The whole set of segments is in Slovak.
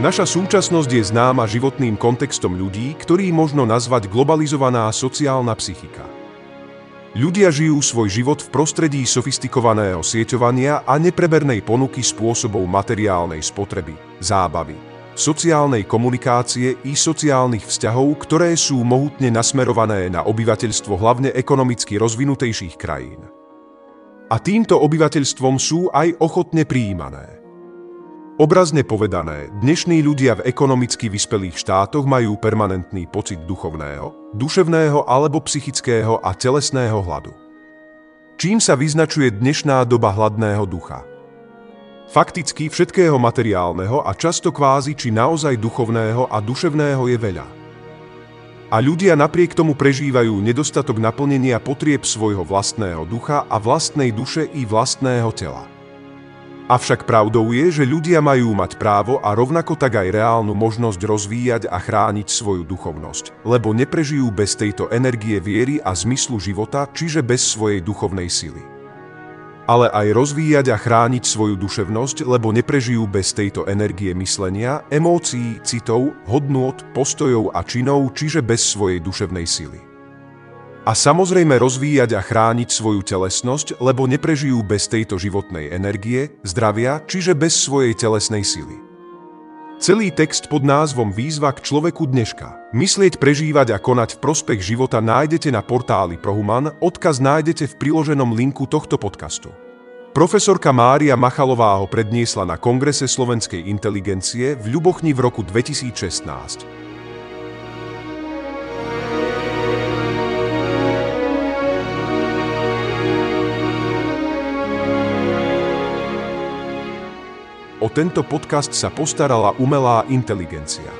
Naša súčasnosť je známa životným kontextom ľudí, ktorý možno nazvať globalizovaná sociálna psychika. Ľudia žijú svoj život v prostredí sofistikovaného sieťovania a neprebernej ponuky spôsobov materiálnej spotreby, zábavy, sociálnej komunikácie i sociálnych vzťahov, ktoré sú mohutne nasmerované na obyvateľstvo hlavne ekonomicky rozvinutejších krajín. A týmto obyvateľstvom sú aj ochotne prijímané. Obrazne povedané, dnešní ľudia v ekonomicky vyspelých štátoch majú permanentný pocit duchovného, duševného alebo psychického a telesného hladu. Čím sa vyznačuje dnešná doba hladného ducha? Fakticky všetkého materiálneho a často kvázi či naozaj duchovného a duševného je veľa. A ľudia napriek tomu prežívajú nedostatok naplnenia potrieb svojho vlastného ducha a vlastnej duše i vlastného tela. Avšak pravdou je, že ľudia majú mať právo a rovnako tak aj reálnu možnosť rozvíjať a chrániť svoju duchovnosť, lebo neprežijú bez tejto energie viery a zmyslu života, čiže bez svojej duchovnej sily. Ale aj rozvíjať a chrániť svoju duševnosť, lebo neprežijú bez tejto energie myslenia, emócií, citov, hodnôt, postojov a činov, čiže bez svojej duševnej sily. A samozrejme rozvíjať a chrániť svoju telesnosť, lebo neprežijú bez tejto životnej energie, zdravia, čiže bez svojej telesnej sily. Celý text pod názvom Výzva k človeku dneška. Myslieť, prežívať a konať v prospech života nájdete na portáli Prohuman, odkaz nájdete v priloženom linku tohto podcastu. Profesorka Mária Machalová ho predniesla na Kongrese slovenskej inteligencie v Ľubochni v roku 2016. O tento podcast sa postarala umelá inteligencia.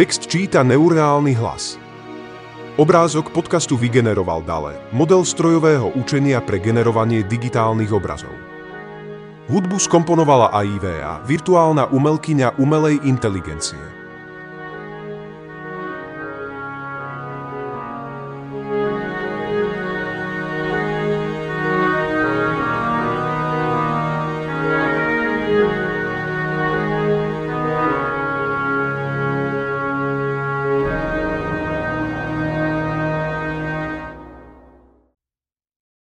Text číta neureálny hlas. Obrázok podcastu vygeneroval Dale, model strojového učenia pre generovanie digitálnych obrazov. Hudbu skomponovala AIVA, virtuálna umelkyňa umelej inteligencie.